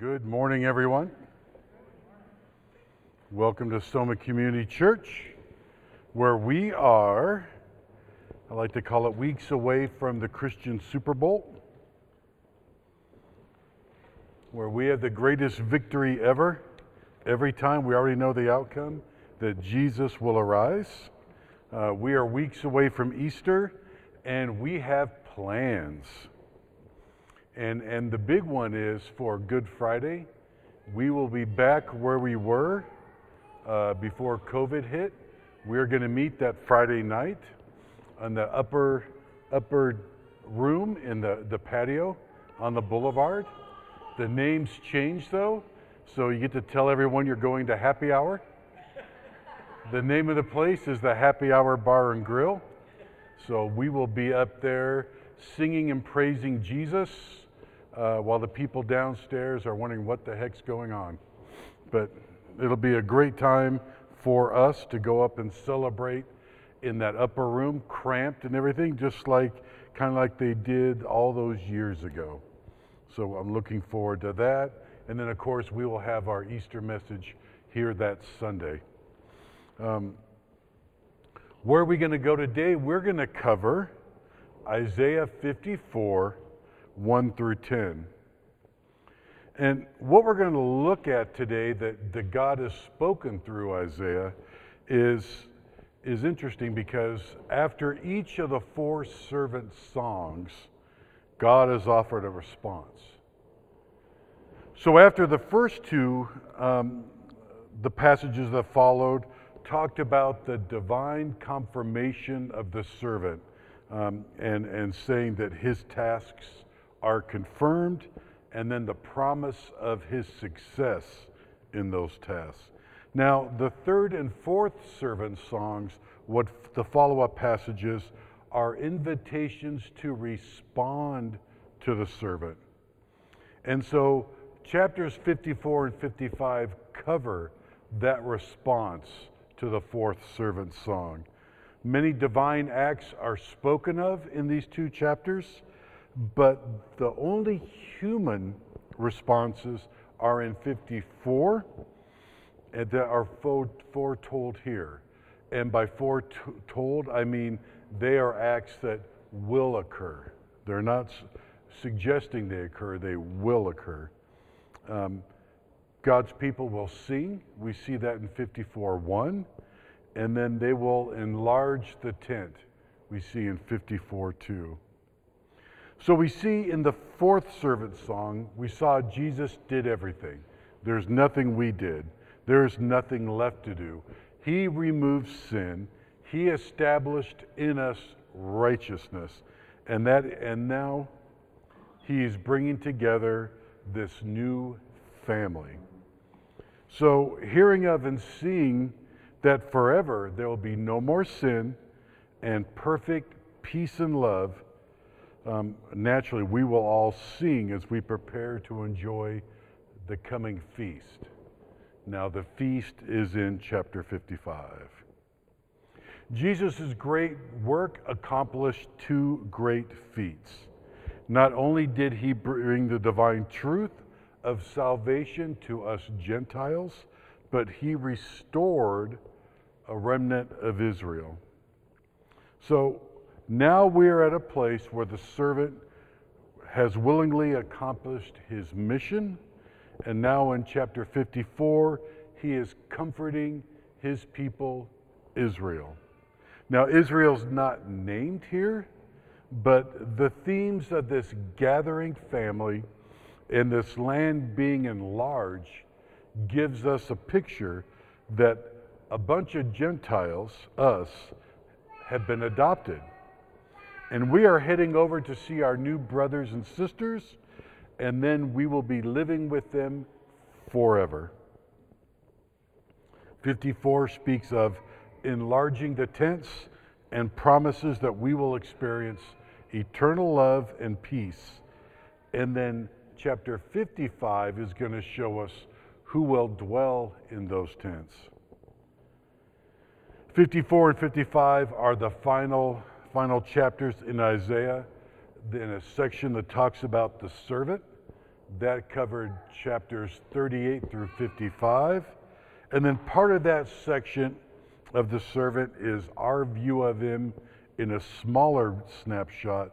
Good morning, everyone. Welcome to Soma Community Church, where we are, I like to call it weeks away from the Christian Super Bowl, where we have the greatest victory ever. Every time we already know the outcome that Jesus will arise. Uh, we are weeks away from Easter, and we have plans. And, and the big one is for Good Friday, we will be back where we were uh, before COVID hit. We're going to meet that Friday night on the upper, upper room in the, the patio on the boulevard. The name's changed though, so you get to tell everyone you're going to happy hour. The name of the place is the Happy Hour Bar and Grill. So we will be up there singing and praising Jesus uh, while the people downstairs are wondering what the heck's going on. But it'll be a great time for us to go up and celebrate in that upper room, cramped and everything, just like kind of like they did all those years ago. So I'm looking forward to that. And then, of course, we will have our Easter message here that Sunday. Um, where are we going to go today? We're going to cover Isaiah 54, 1 through 10. And what we're going to look at today that, that God has spoken through Isaiah is, is interesting because after each of the four servant songs, God has offered a response. So after the first two, um, the passages that followed talked about the divine confirmation of the servant um, and, and saying that his tasks are confirmed and then the promise of his success in those tasks. Now, the third and fourth servant songs, what the follow up passages, are invitations to respond to the servant. And so, chapters 54 and 55 cover that response to the fourth servant song. Many divine acts are spoken of in these two chapters, but the only human responses are in 54 and that are foretold here. And by foretold, I mean they are acts that will occur. They're not suggesting they occur, they will occur. Um, God's people will sing. We see that in 54 1. And then they will enlarge the tent. We see in 54 2. So we see in the fourth servant song, we saw Jesus did everything. There's nothing we did, there's nothing left to do. He removed sin, He established in us righteousness. And, that, and now He is bringing together this new family. So, hearing of and seeing that forever there will be no more sin and perfect peace and love, um, naturally we will all sing as we prepare to enjoy the coming feast. Now, the feast is in chapter 55. Jesus' great work accomplished two great feats. Not only did he bring the divine truth, of salvation to us Gentiles, but he restored a remnant of Israel. So now we're at a place where the servant has willingly accomplished his mission, and now in chapter 54, he is comforting his people, Israel. Now, Israel's not named here, but the themes of this gathering family and this land being enlarged gives us a picture that a bunch of Gentiles, us, have been adopted. And we are heading over to see our new brothers and sisters, and then we will be living with them forever. 54 speaks of enlarging the tents and promises that we will experience eternal love and peace. And then chapter 55 is going to show us who will dwell in those tents. 54 and 55 are the final final chapters in Isaiah in a section that talks about the servant, That covered chapters 38 through 55. And then part of that section of the servant is our view of him in a smaller snapshot,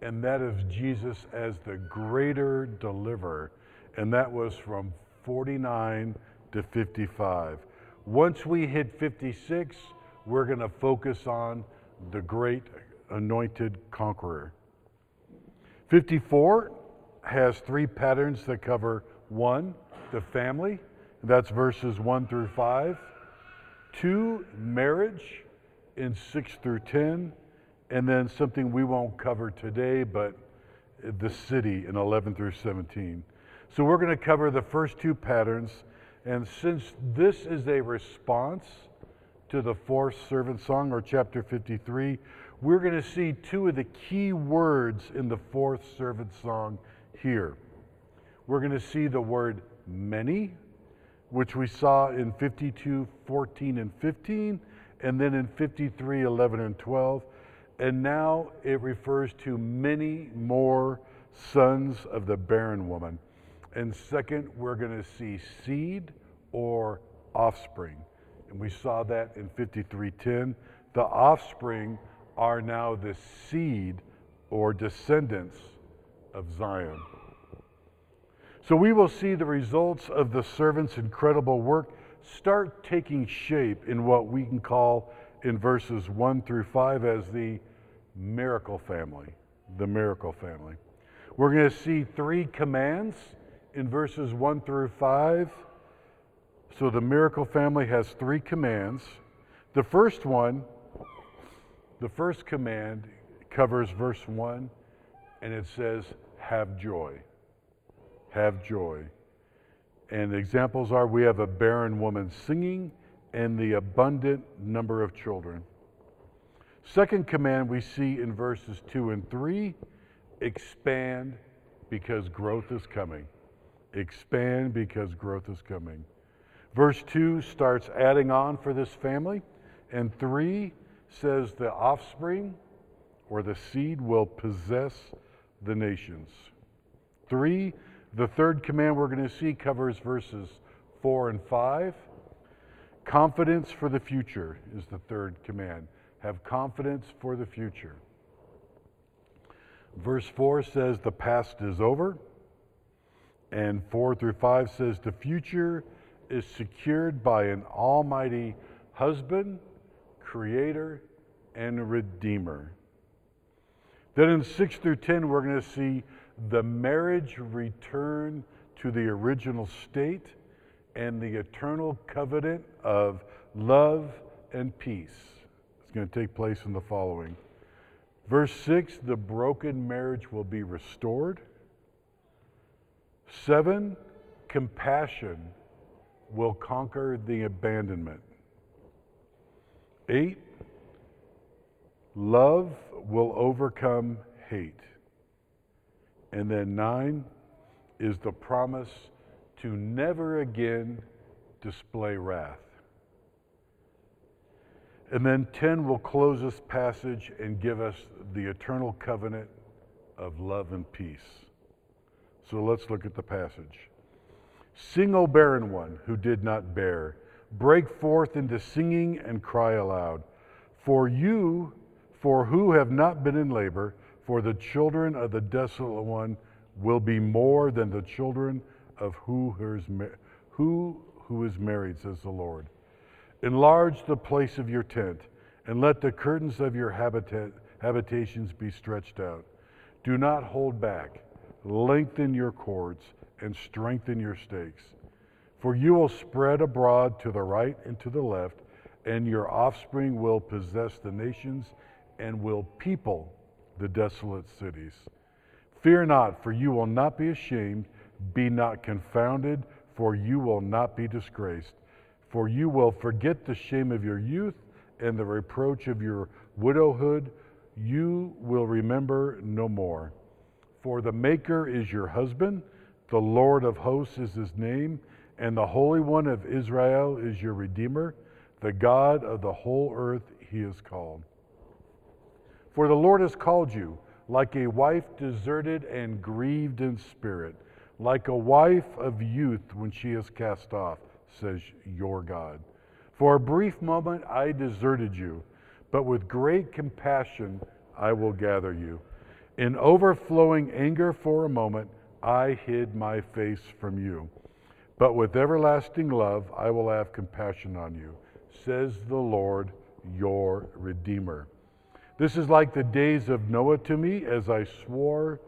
and that is Jesus as the greater deliverer. And that was from 49 to 55. Once we hit 56, we're going to focus on the great anointed conqueror. 54 has three patterns that cover one, the family, that's verses 1 through 5, two, marriage in 6 through 10, and then something we won't cover today, but the city in 11 through 17. So we're going to cover the first two patterns, and since this is a response to the fourth servant song or chapter 53, we're going to see two of the key words in the fourth servant song here. We're going to see the word many, which we saw in 52, 14, and 15, and then in 53, 11, and 12. And now it refers to many more sons of the barren woman. And second, we're going to see seed or offspring. And we saw that in 53:10. The offspring are now the seed or descendants of Zion. So we will see the results of the servant's incredible work start taking shape in what we can call in verses 1 through 5 as the miracle family. The miracle family. We're going to see three commands in verses 1 through 5. So the miracle family has three commands. The first one, the first command covers verse 1, and it says, Have joy have joy. And examples are we have a barren woman singing and the abundant number of children. Second command we see in verses 2 and 3 expand because growth is coming. Expand because growth is coming. Verse 2 starts adding on for this family, and 3 says the offspring or the seed will possess the nations. 3 the third command we're going to see covers verses 4 and 5. Confidence for the future is the third command. Have confidence for the future. Verse 4 says the past is over. And 4 through 5 says the future is secured by an almighty husband, creator, and redeemer. Then in 6 through 10, we're going to see the marriage return to the original state and the eternal covenant of love and peace. It's going to take place in the following. Verse 6 the broken marriage will be restored. 7 compassion will conquer the abandonment. 8 love will overcome hate. And then nine is the promise to never again display wrath. And then 10 will close this passage and give us the eternal covenant of love and peace. So let's look at the passage. Sing, O barren one who did not bear, break forth into singing and cry aloud. For you, for who have not been in labor, for the children of the desolate one will be more than the children of who who, who is married, says the Lord. Enlarge the place of your tent, and let the curtains of your habitat, habitations be stretched out. Do not hold back. Lengthen your cords and strengthen your stakes. For you will spread abroad to the right and to the left, and your offspring will possess the nations and will people the desolate cities. Fear not, for you will not be ashamed. Be not confounded, for you will not be disgraced. For you will forget the shame of your youth and the reproach of your widowhood. You will remember no more. For the Maker is your husband, the Lord of hosts is his name, and the Holy One of Israel is your Redeemer. The God of the whole earth he is called. For the Lord has called you like a wife deserted and grieved in spirit, like a wife of youth when she is cast off, says your God. For a brief moment I deserted you, but with great compassion I will gather you. In overflowing anger for a moment, I hid my face from you. But with everlasting love I will have compassion on you, says the Lord your Redeemer. This is like the days of Noah to me, as I swore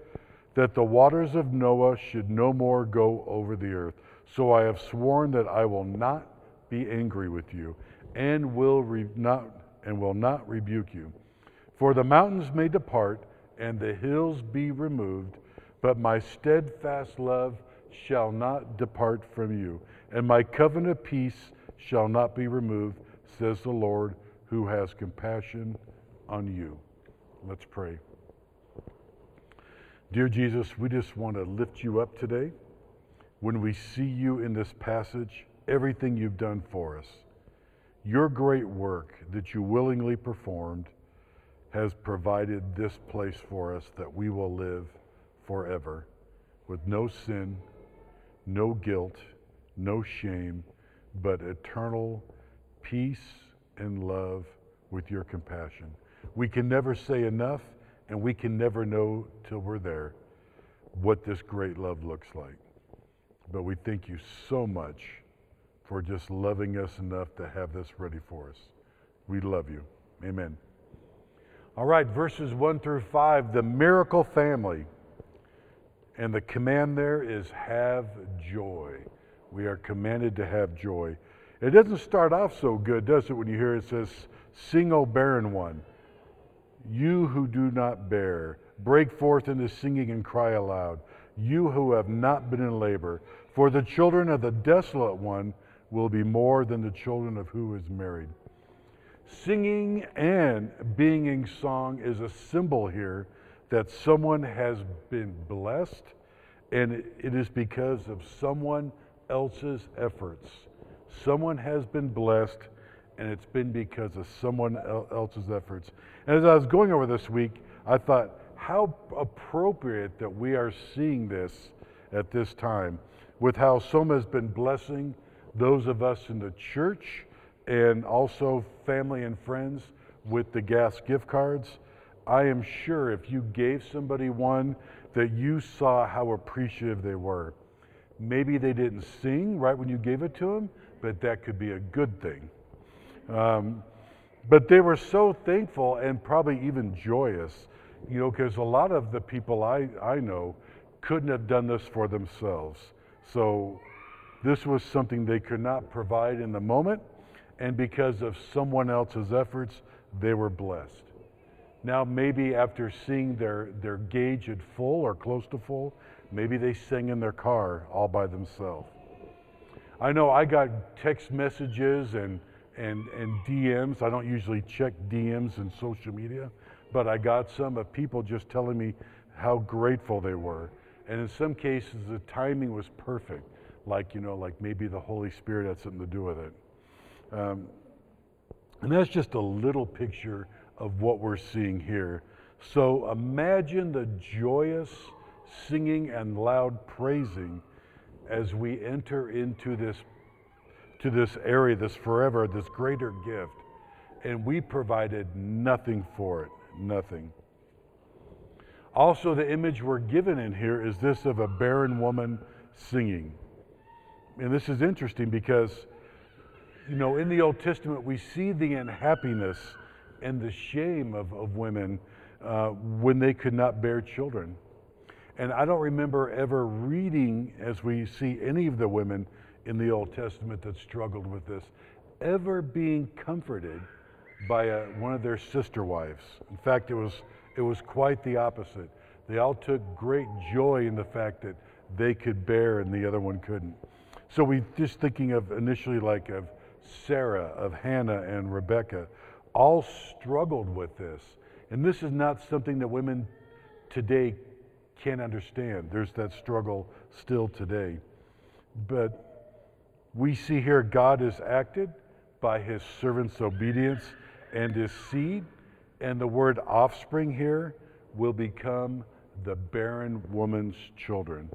that the waters of Noah should no more go over the earth. So I have sworn that I will not be angry with you, and will re- not and will not rebuke you. For the mountains may depart, and the hills be removed, but my steadfast love shall not depart from you, and my covenant of peace shall not be removed, says the Lord, who has compassion on you. Let's pray. Dear Jesus, we just want to lift you up today. When we see you in this passage, everything you've done for us, your great work that you willingly performed has provided this place for us that we will live forever with no sin, no guilt, no shame, but eternal peace and love with your compassion. We can never say enough and we can never know till we're there what this great love looks like. But we thank you so much for just loving us enough to have this ready for us. We love you. Amen. All right, verses 1 through 5, the miracle family. And the command there is have joy. We are commanded to have joy. It doesn't start off so good, does it, when you hear it says, Sing, O barren one. You who do not bear, break forth into singing and cry aloud. You who have not been in labor, for the children of the desolate one will be more than the children of who is married. Singing and being in song is a symbol here that someone has been blessed, and it is because of someone else's efforts. Someone has been blessed and it's been because of someone else's efforts. And as I was going over this week, I thought, how appropriate that we are seeing this at this time with how Soma has been blessing those of us in the church and also family and friends with the gas gift cards. I am sure if you gave somebody one that you saw how appreciative they were. Maybe they didn't sing right when you gave it to them, but that could be a good thing. Um, but they were so thankful and probably even joyous, you know, because a lot of the people I, I know couldn't have done this for themselves. So this was something they could not provide in the moment, and because of someone else's efforts, they were blessed. Now, maybe after seeing their, their gauge at full or close to full, maybe they sing in their car all by themselves. I know I got text messages and and, and DMs. I don't usually check DMs in social media, but I got some of people just telling me how grateful they were. And in some cases, the timing was perfect. Like, you know, like maybe the Holy Spirit had something to do with it. Um, and that's just a little picture of what we're seeing here. So imagine the joyous singing and loud praising as we enter into this to this area, this forever, this greater gift. And we provided nothing for it, nothing. Also, the image we're given in here is this of a barren woman singing. And this is interesting because, you know, in the Old Testament, we see the unhappiness and the shame of, of women uh, when they could not bear children. And I don't remember ever reading, as we see any of the women in the Old Testament that struggled with this ever being comforted by a, one of their sister wives. In fact, it was, it was quite the opposite. They all took great joy in the fact that they could bear and the other one couldn't. So we're just thinking of initially like of Sarah, of Hannah and Rebecca, all struggled with this. And this is not something that women today can't understand. There's that struggle still today. But we see here God has acted by his servant's obedience and his seed, and the word offspring here will become the barren woman's children.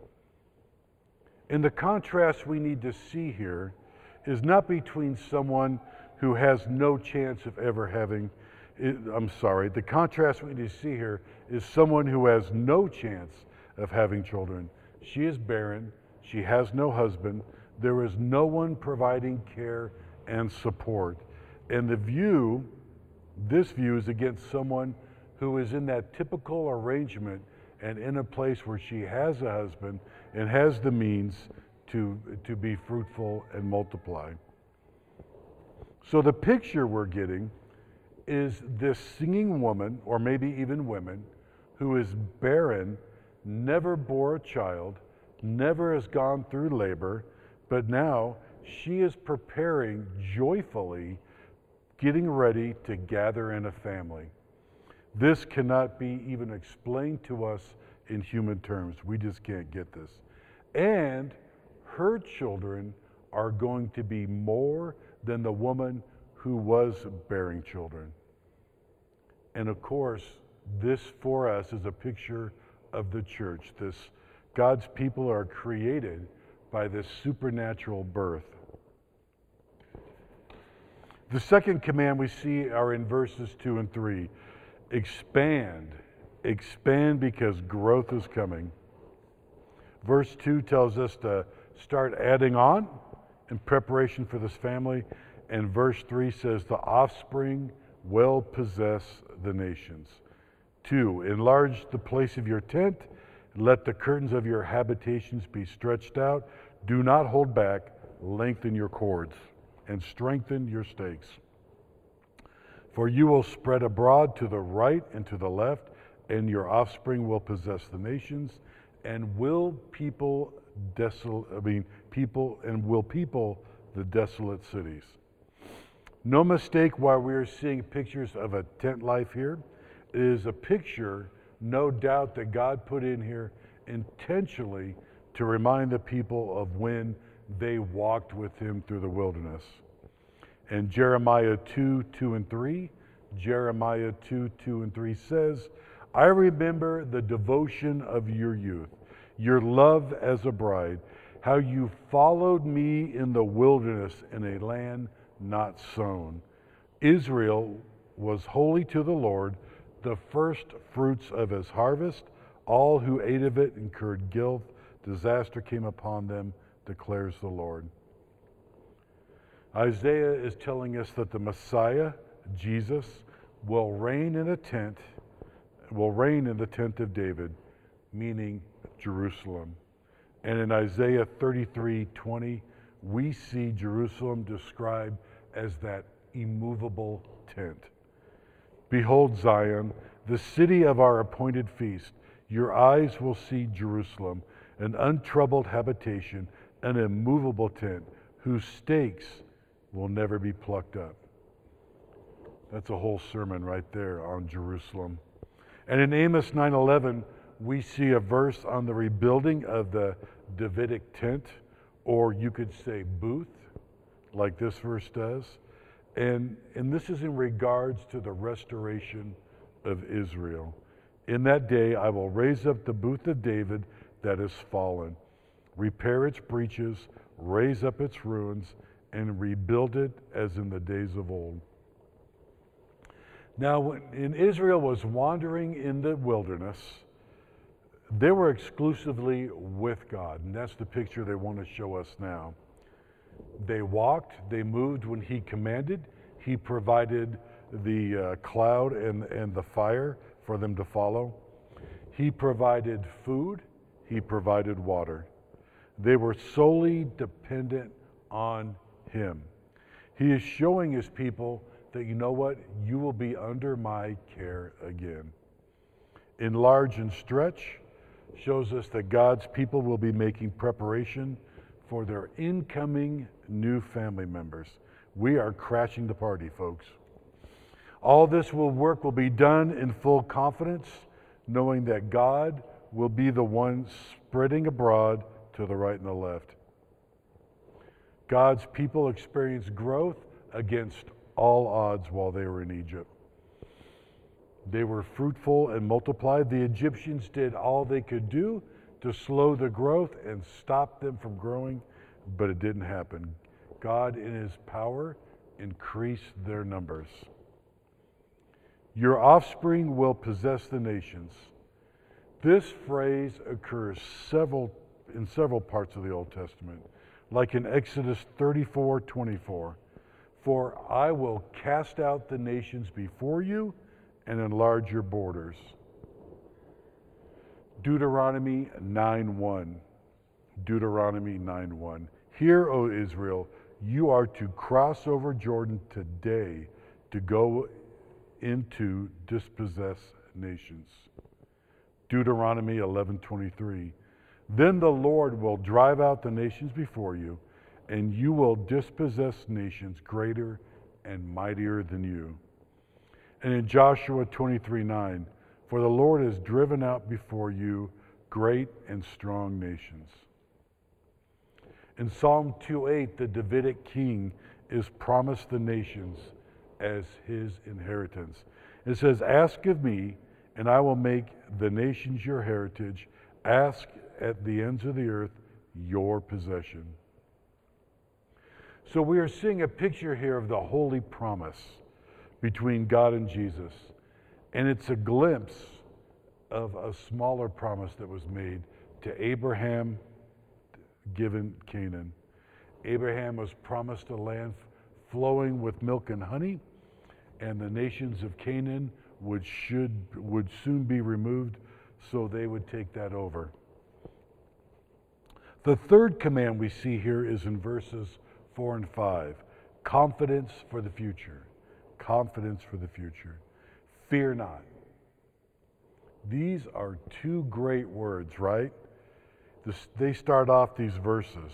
And the contrast we need to see here is not between someone who has no chance of ever having, I'm sorry, the contrast we need to see here is someone who has no chance of having children. She is barren, she has no husband, there is no one providing care and support. And the view, this view, is against someone who is in that typical arrangement and in a place where she has a husband and has the means to, to be fruitful and multiply. So the picture we're getting is this singing woman, or maybe even women, who is barren, never bore a child, never has gone through labor, but now she is preparing joyfully, getting ready to gather in a family. This cannot be even explained to us in human terms. We just can't get this. And her children are going to be more than the woman who was bearing children. And of course, this for us is a picture of the church. This God's people are created by this supernatural birth. The second command we see are in verses 2 and 3. Expand. Expand because growth is coming. Verse 2 tells us to start adding on in preparation for this family. And verse 3 says, The offspring will possess the nations. Two, enlarge the place of your tent. Let the curtains of your habitations be stretched out. Do not hold back. Lengthen your cords and strengthen your stakes. For you will spread abroad to the right and to the left, and your offspring will possess the nations, and will people desolate, I mean, people, and will people the desolate cities. No mistake why we are seeing pictures of a tent life here. It is a picture, no doubt, that God put in here intentionally to remind the people of when they walked with him through the wilderness. And Jeremiah 2 2 and 3, Jeremiah 2 2 and 3 says, I remember the devotion of your youth, your love as a bride, how you followed me in the wilderness in a land not sown. Israel was holy to the Lord, the first fruits of his harvest. All who ate of it incurred guilt. Disaster came upon them, declares the Lord. Isaiah is telling us that the Messiah, Jesus, will reign in a tent, will reign in the tent of David, meaning Jerusalem. And in Isaiah 33 20, we see Jerusalem described as that immovable tent. Behold, Zion, the city of our appointed feast. Your eyes will see Jerusalem, an untroubled habitation, an immovable tent, whose stakes will never be plucked up. That's a whole sermon right there on Jerusalem. And in Amos 9:11, we see a verse on the rebuilding of the Davidic tent, or you could say booth, like this verse does. And, and this is in regards to the restoration of Israel. In that day, I will raise up the booth of David that is fallen, repair its breaches, raise up its ruins, and rebuild it as in the days of old. Now, when Israel was wandering in the wilderness, they were exclusively with God, and that's the picture they want to show us now. They walked, they moved when He commanded. He provided the uh, cloud and, and the fire for them to follow. He provided food, He provided water. They were solely dependent on Him. He is showing His people that, you know what, you will be under my care again. Enlarge and stretch shows us that God's people will be making preparation for their incoming new family members. We are crashing the party, folks. All this will work will be done in full confidence, knowing that God will be the one spreading abroad to the right and the left. God's people experienced growth against all odds while they were in Egypt. They were fruitful and multiplied. The Egyptians did all they could do to slow the growth and stop them from growing, but it didn't happen. God, in His power, increased their numbers. Your offspring will possess the nations. This phrase occurs several in several parts of the Old Testament, like in Exodus 34 24. For I will cast out the nations before you and enlarge your borders. Deuteronomy 9:1. Deuteronomy 9 1. Hear, O Israel, you are to cross over Jordan today to go into dispossess nations. Deuteronomy 11:23 Then the Lord will drive out the nations before you and you will dispossess nations greater and mightier than you. And in Joshua 23 9, For the Lord has driven out before you great and strong nations. In Psalm 2:8 the Davidic king is promised the nations as his inheritance. It says, Ask of me, and I will make the nations your heritage. Ask at the ends of the earth your possession. So we are seeing a picture here of the holy promise between God and Jesus. And it's a glimpse of a smaller promise that was made to Abraham, given Canaan. Abraham was promised a land flowing with milk and honey and the nations of Canaan would, should, would soon be removed, so they would take that over. The third command we see here is in verses 4 and 5 confidence for the future. Confidence for the future. Fear not. These are two great words, right? This, they start off these verses.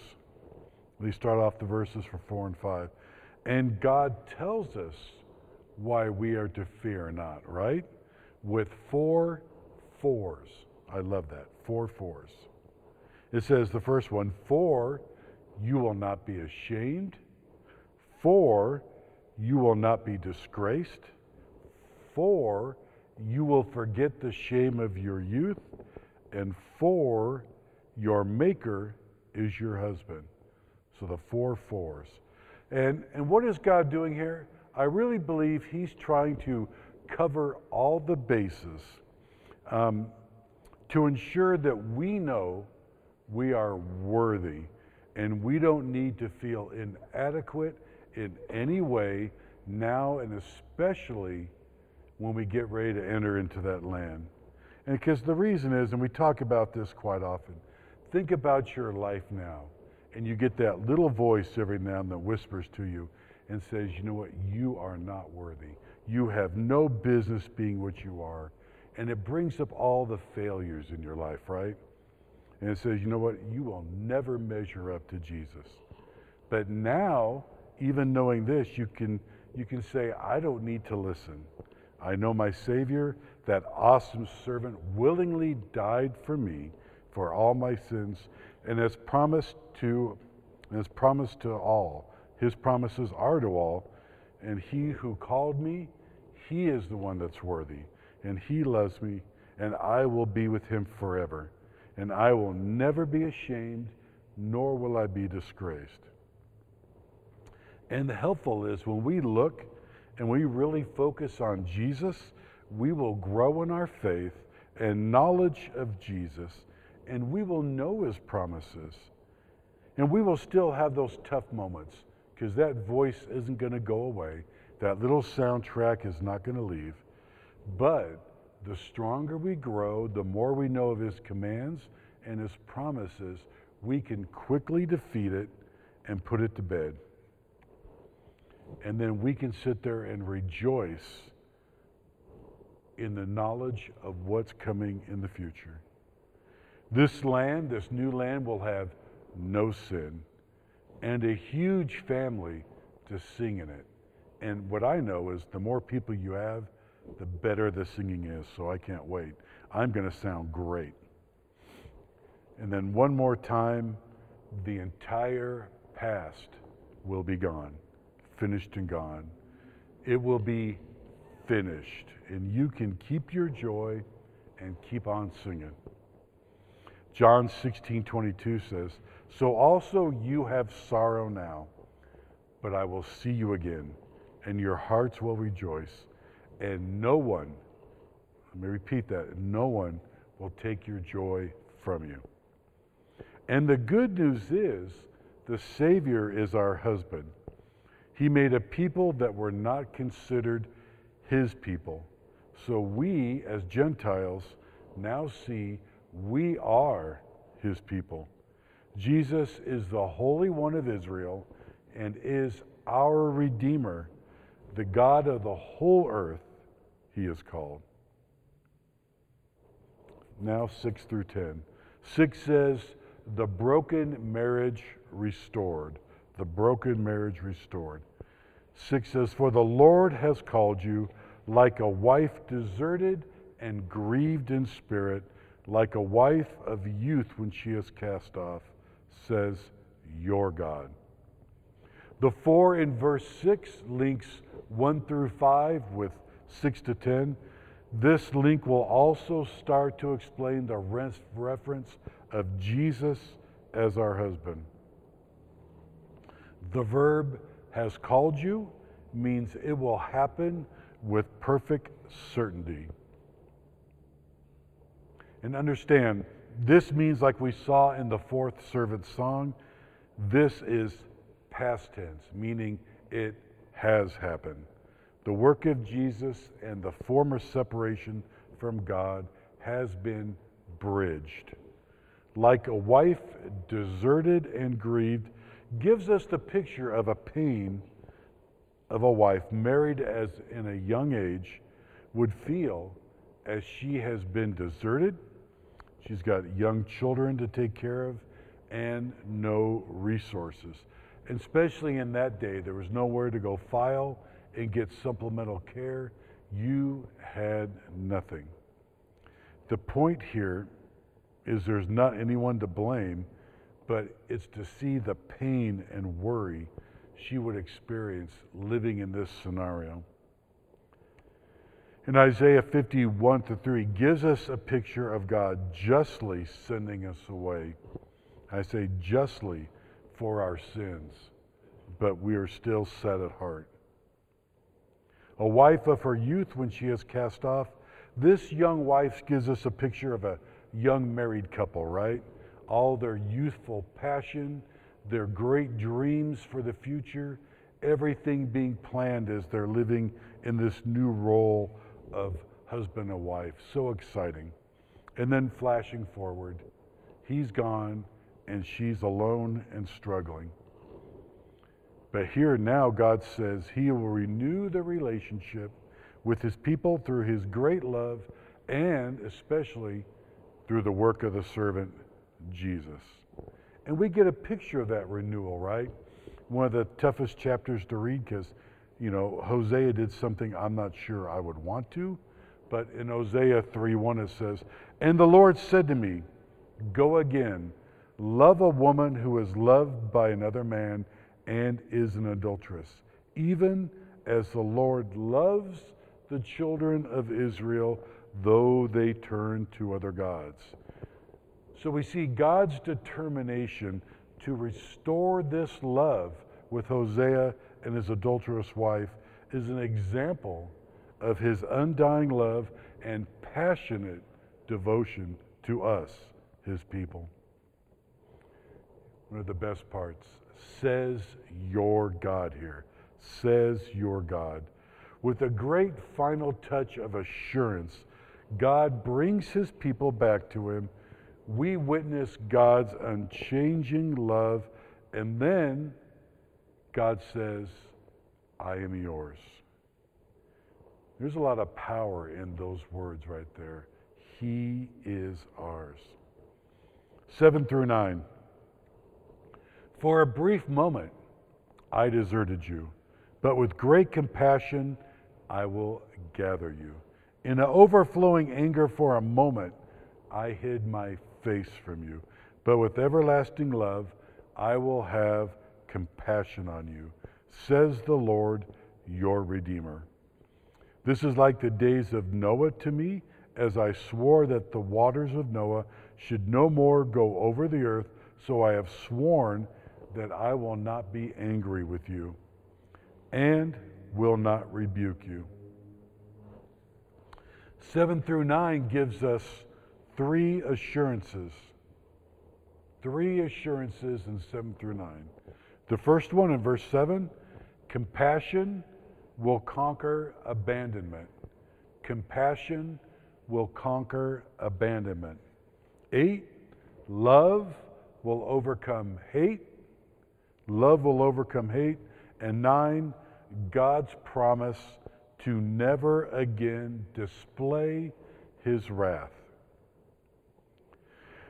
They start off the verses for 4 and 5. And God tells us why we are to fear not, right? With four fours. I love that. Four fours. It says the first one, for you will not be ashamed, for you will not be disgraced, for you will forget the shame of your youth, and for your maker is your husband. So the four fours. And, and what is God doing here? I really believe he's trying to cover all the bases um, to ensure that we know we are worthy and we don't need to feel inadequate in any way now and especially when we get ready to enter into that land. And because the reason is, and we talk about this quite often, think about your life now, and you get that little voice every now and then whispers to you, and says, you know what, you are not worthy. You have no business being what you are. And it brings up all the failures in your life, right? And it says, you know what, you will never measure up to Jesus. But now, even knowing this, you can, you can say, I don't need to listen. I know my Savior, that awesome servant, willingly died for me for all my sins and has promised to, has promised to all his promises are to all. And he who called me, he is the one that's worthy. And he loves me, and I will be with him forever. And I will never be ashamed, nor will I be disgraced. And the helpful is when we look and we really focus on Jesus, we will grow in our faith and knowledge of Jesus, and we will know his promises. And we will still have those tough moments because that voice isn't going to go away. That little soundtrack is not going to leave. But the stronger we grow, the more we know of His commands and His promises, we can quickly defeat it and put it to bed. And then we can sit there and rejoice in the knowledge of what's coming in the future. This land, this new land, will have no sin and a huge family to sing in it. And what I know is the more people you have, the better the singing is. So I can't wait. I'm going to sound great. And then one more time, the entire past will be gone, finished and gone. It will be finished. And you can keep your joy and keep on singing. John 16 22 says, So also you have sorrow now, but I will see you again, and your hearts will rejoice, and no one, let me repeat that, no one will take your joy from you. And the good news is, the Savior is our husband. He made a people that were not considered his people. So we, as Gentiles, now see we are his people. Jesus is the Holy One of Israel and is our Redeemer, the God of the whole earth, he is called. Now, 6 through 10. 6 says, The broken marriage restored. The broken marriage restored. 6 says, For the Lord has called you like a wife deserted and grieved in spirit, like a wife of youth when she is cast off, says your God. The for in verse 6 links 1 through 5 with 6 to 10. This link will also start to explain the reference of Jesus as our husband. The verb has called you means it will happen with perfect certainty. And understand, this means, like we saw in the fourth servant song, this is past tense, meaning it has happened. The work of Jesus and the former separation from God has been bridged. Like a wife deserted and grieved, gives us the picture of a pain of a wife married as in a young age would feel as she has been deserted, she's got young children to take care of, and no resources. And especially in that day, there was nowhere to go file and get supplemental care. You had nothing. The point here is there's not anyone to blame, but it's to see the pain and worry she would experience living in this scenario. In Isaiah 51 to 3 gives us a picture of God justly sending us away. I say justly for our sins, but we are still set at heart. A wife of her youth when she is cast off. This young wife gives us a picture of a young married couple, right? All their youthful passion their great dreams for the future, everything being planned as they're living in this new role of husband and wife. So exciting. And then flashing forward, he's gone and she's alone and struggling. But here now, God says he will renew the relationship with his people through his great love and especially through the work of the servant Jesus. And we get a picture of that renewal, right? One of the toughest chapters to read because, you know, Hosea did something I'm not sure I would want to. But in Hosea 3 1, it says, And the Lord said to me, Go again, love a woman who is loved by another man and is an adulteress, even as the Lord loves the children of Israel, though they turn to other gods. So we see God's determination to restore this love with Hosea and his adulterous wife is an example of his undying love and passionate devotion to us, his people. One of the best parts says your God here. Says your God. With a great final touch of assurance, God brings his people back to him we witness God's unchanging love, and then God says, I am yours. There's a lot of power in those words right there. He is ours. 7 through 9. For a brief moment, I deserted you, but with great compassion, I will gather you. In an overflowing anger for a moment, I hid my face from you. But with everlasting love, I will have compassion on you, says the Lord, your Redeemer. This is like the days of Noah to me, as I swore that the waters of Noah should no more go over the earth, so I have sworn that I will not be angry with you and will not rebuke you. 7 through 9 gives us three assurances. Three assurances in 7 through 9. The first one in verse 7 compassion will conquer abandonment. Compassion will conquer abandonment. 8 love will overcome hate. Love will overcome hate. And 9 God's promise to never again display his wrath.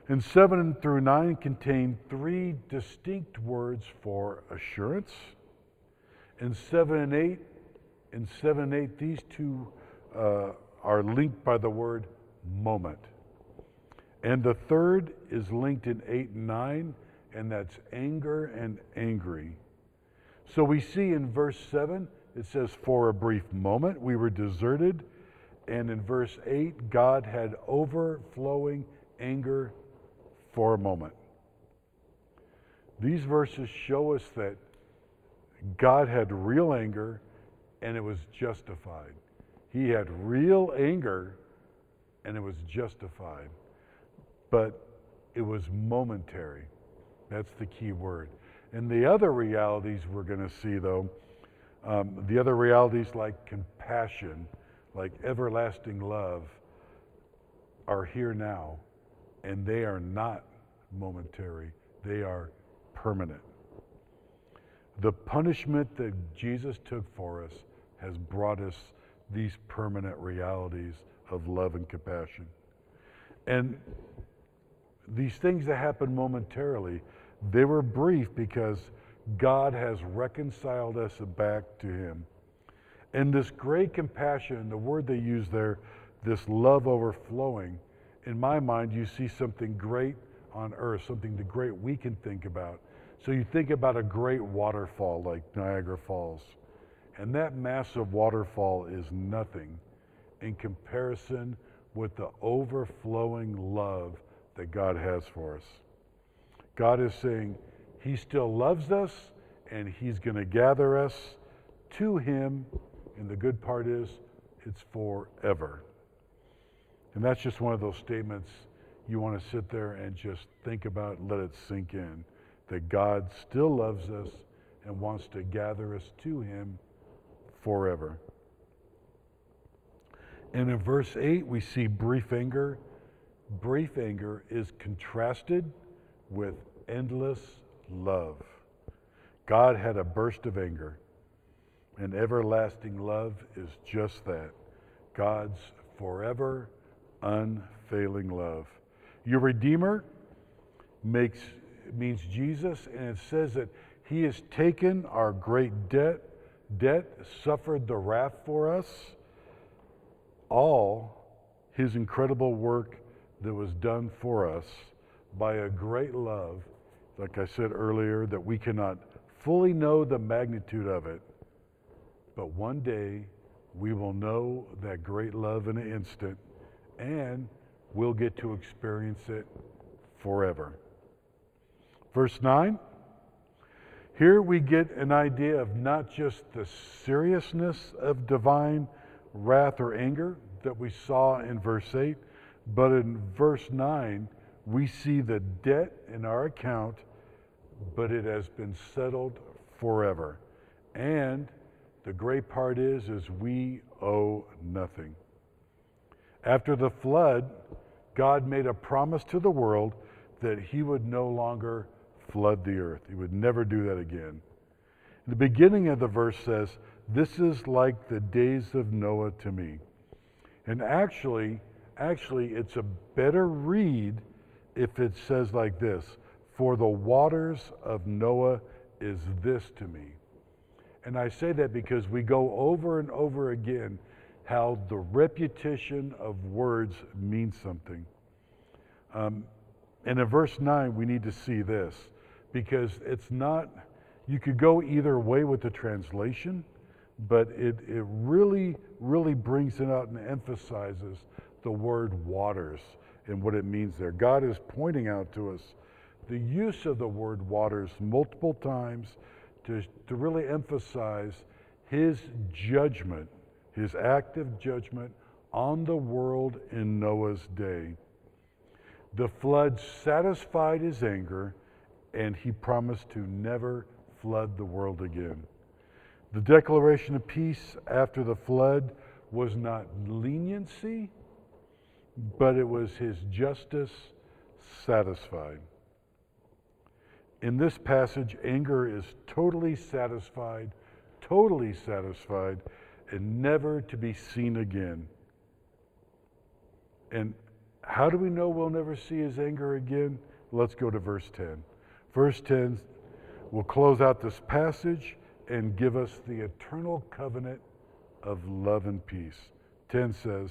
And 7 through 9 contain three distinct words for assurance. In 7 and 8, in 7 and 8, these two uh, are linked by the word moment. And the third is linked in 8 and 9, and that's anger and angry. So we see in verse 7, it says, For a brief moment we were deserted. And in verse 8, God had overflowing anger for a moment. These verses show us that God had real anger and it was justified. He had real anger and it was justified. But it was momentary. That's the key word. And the other realities we're going to see, though, um, the other realities like compassion, like everlasting love, are here now, and they are not momentary, they are permanent. The punishment that Jesus took for us has brought us these permanent realities of love and compassion. And these things that happen momentarily, they were brief because God has reconciled us back to Him. And this great compassion, the word they use there, this love overflowing, in my mind, you see something great on earth, something the great we can think about. So you think about a great waterfall like Niagara Falls, and that massive waterfall is nothing in comparison with the overflowing love that God has for us. God is saying, He still loves us and He's going to gather us to Him. And the good part is, it's forever. And that's just one of those statements you want to sit there and just think about, let it sink in. That God still loves us and wants to gather us to Him forever. And in verse 8, we see brief anger. Brief anger is contrasted with endless love. God had a burst of anger, and everlasting love is just that God's forever, unfailing love. Your Redeemer makes, means Jesus, and it says that He has taken our great debt, debt, suffered the wrath for us, all His incredible work that was done for us by a great love, like I said earlier, that we cannot fully know the magnitude of it. But one day we will know that great love in an instant and we'll get to experience it forever. Verse 9. Here we get an idea of not just the seriousness of divine wrath or anger that we saw in verse 8, but in verse 9, we see the debt in our account, but it has been settled forever. And the great part is is we owe nothing. After the flood, God made a promise to the world that he would no longer flood the earth. He would never do that again. The beginning of the verse says, This is like the days of Noah to me. And actually, actually, it's a better read if it says like this For the waters of Noah is this to me. And I say that because we go over and over again how the repetition of words means something. Um, and in verse 9, we need to see this because it's not, you could go either way with the translation, but it, it really, really brings it out and emphasizes the word waters and what it means there. God is pointing out to us the use of the word waters multiple times to, to really emphasize his judgment, his active judgment on the world in Noah's day. The flood satisfied his anger, and he promised to never flood the world again. The declaration of peace after the flood was not leniency, but it was his justice satisfied. In this passage, anger is totally satisfied, totally satisfied, and never to be seen again. And how do we know we'll never see his anger again? Let's go to verse 10. Verse 10 will close out this passage and give us the eternal covenant of love and peace. 10 says,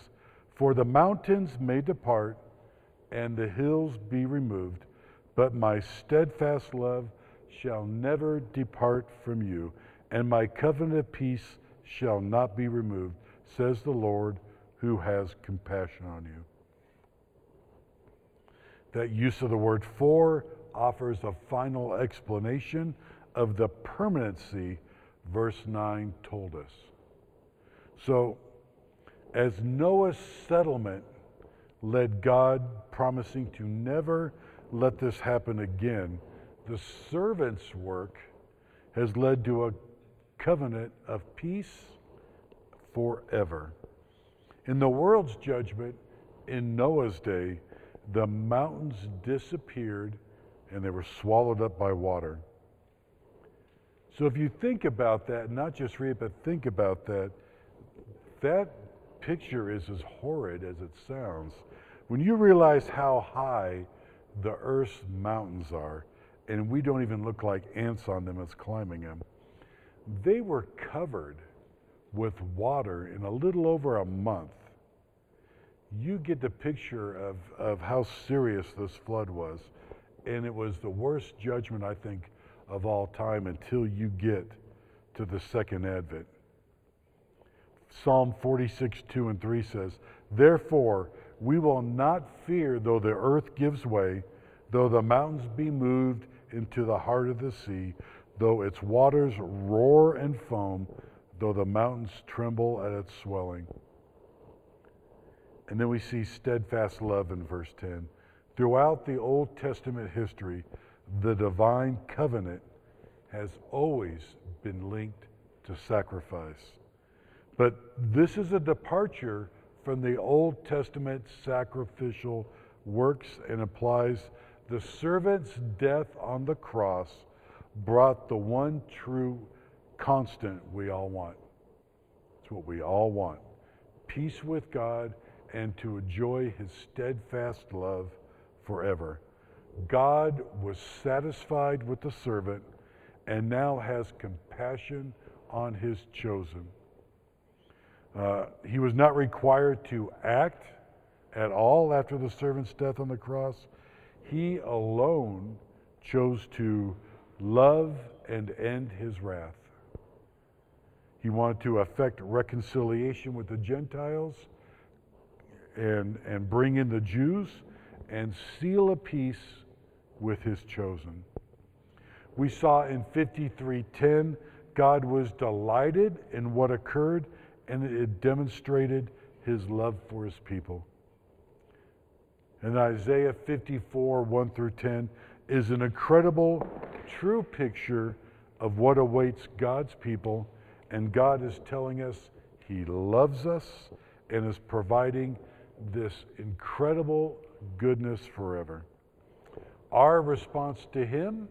For the mountains may depart and the hills be removed, but my steadfast love shall never depart from you, and my covenant of peace shall not be removed, says the Lord who has compassion on you. That use of the word for offers a final explanation of the permanency verse 9 told us. So, as Noah's settlement led God promising to never let this happen again, the servant's work has led to a covenant of peace forever. In the world's judgment, in Noah's day, the mountains disappeared and they were swallowed up by water. So if you think about that, not just read but think about that, that picture is as horrid as it sounds. When you realize how high the Earth's mountains are, and we don't even look like ants on them as climbing them, they were covered with water in a little over a month. You get the picture of, of how serious this flood was. And it was the worst judgment, I think, of all time until you get to the second advent. Psalm 46, 2 and 3 says, Therefore, we will not fear though the earth gives way, though the mountains be moved into the heart of the sea, though its waters roar and foam, though the mountains tremble at its swelling. And then we see steadfast love in verse 10. Throughout the Old Testament history, the divine covenant has always been linked to sacrifice. But this is a departure from the Old Testament sacrificial works and applies the servant's death on the cross brought the one true constant we all want. It's what we all want peace with God and to enjoy his steadfast love forever. God was satisfied with the servant and now has compassion on his chosen. Uh, he was not required to act at all after the servant's death on the cross. He alone chose to love and end his wrath. He wanted to effect reconciliation with the Gentiles and, and bring in the Jews and seal a peace with his chosen. We saw in 53:10 God was delighted in what occurred and it demonstrated his love for his people. In Isaiah 54, 1 through 10, is an incredible, true picture of what awaits God's people. And God is telling us he loves us and is providing this incredible goodness forever. Our response to Him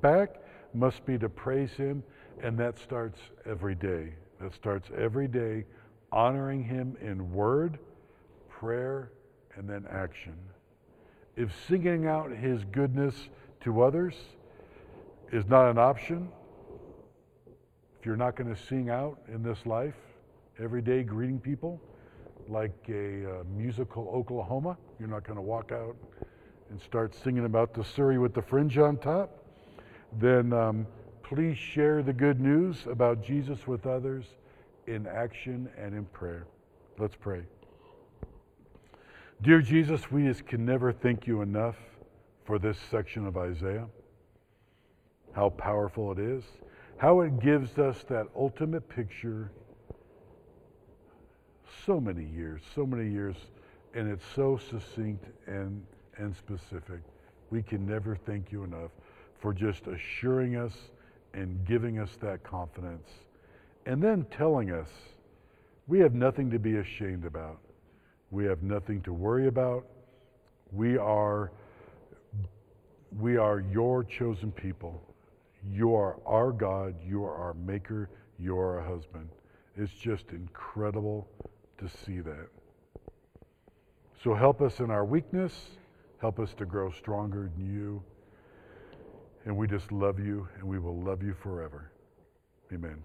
back must be to praise Him, and that starts every day. That starts every day honoring Him in word, prayer, and then action. If singing out His goodness to others is not an option, if you're not going to sing out in this life every day greeting people, like a uh, musical Oklahoma. You're not going to walk out and start singing about the Surrey with the fringe on top. Then um, please share the good news about Jesus with others in action and in prayer. Let's pray. Dear Jesus, we just can never thank you enough for this section of Isaiah, how powerful it is, how it gives us that ultimate picture. So many years, so many years, and it's so succinct and, and specific. We can never thank you enough for just assuring us and giving us that confidence. And then telling us we have nothing to be ashamed about. We have nothing to worry about. We are we are your chosen people. You are our God, you are our maker, you are our husband. It's just incredible to see that. So help us in our weakness, help us to grow stronger in you. And we just love you and we will love you forever. Amen.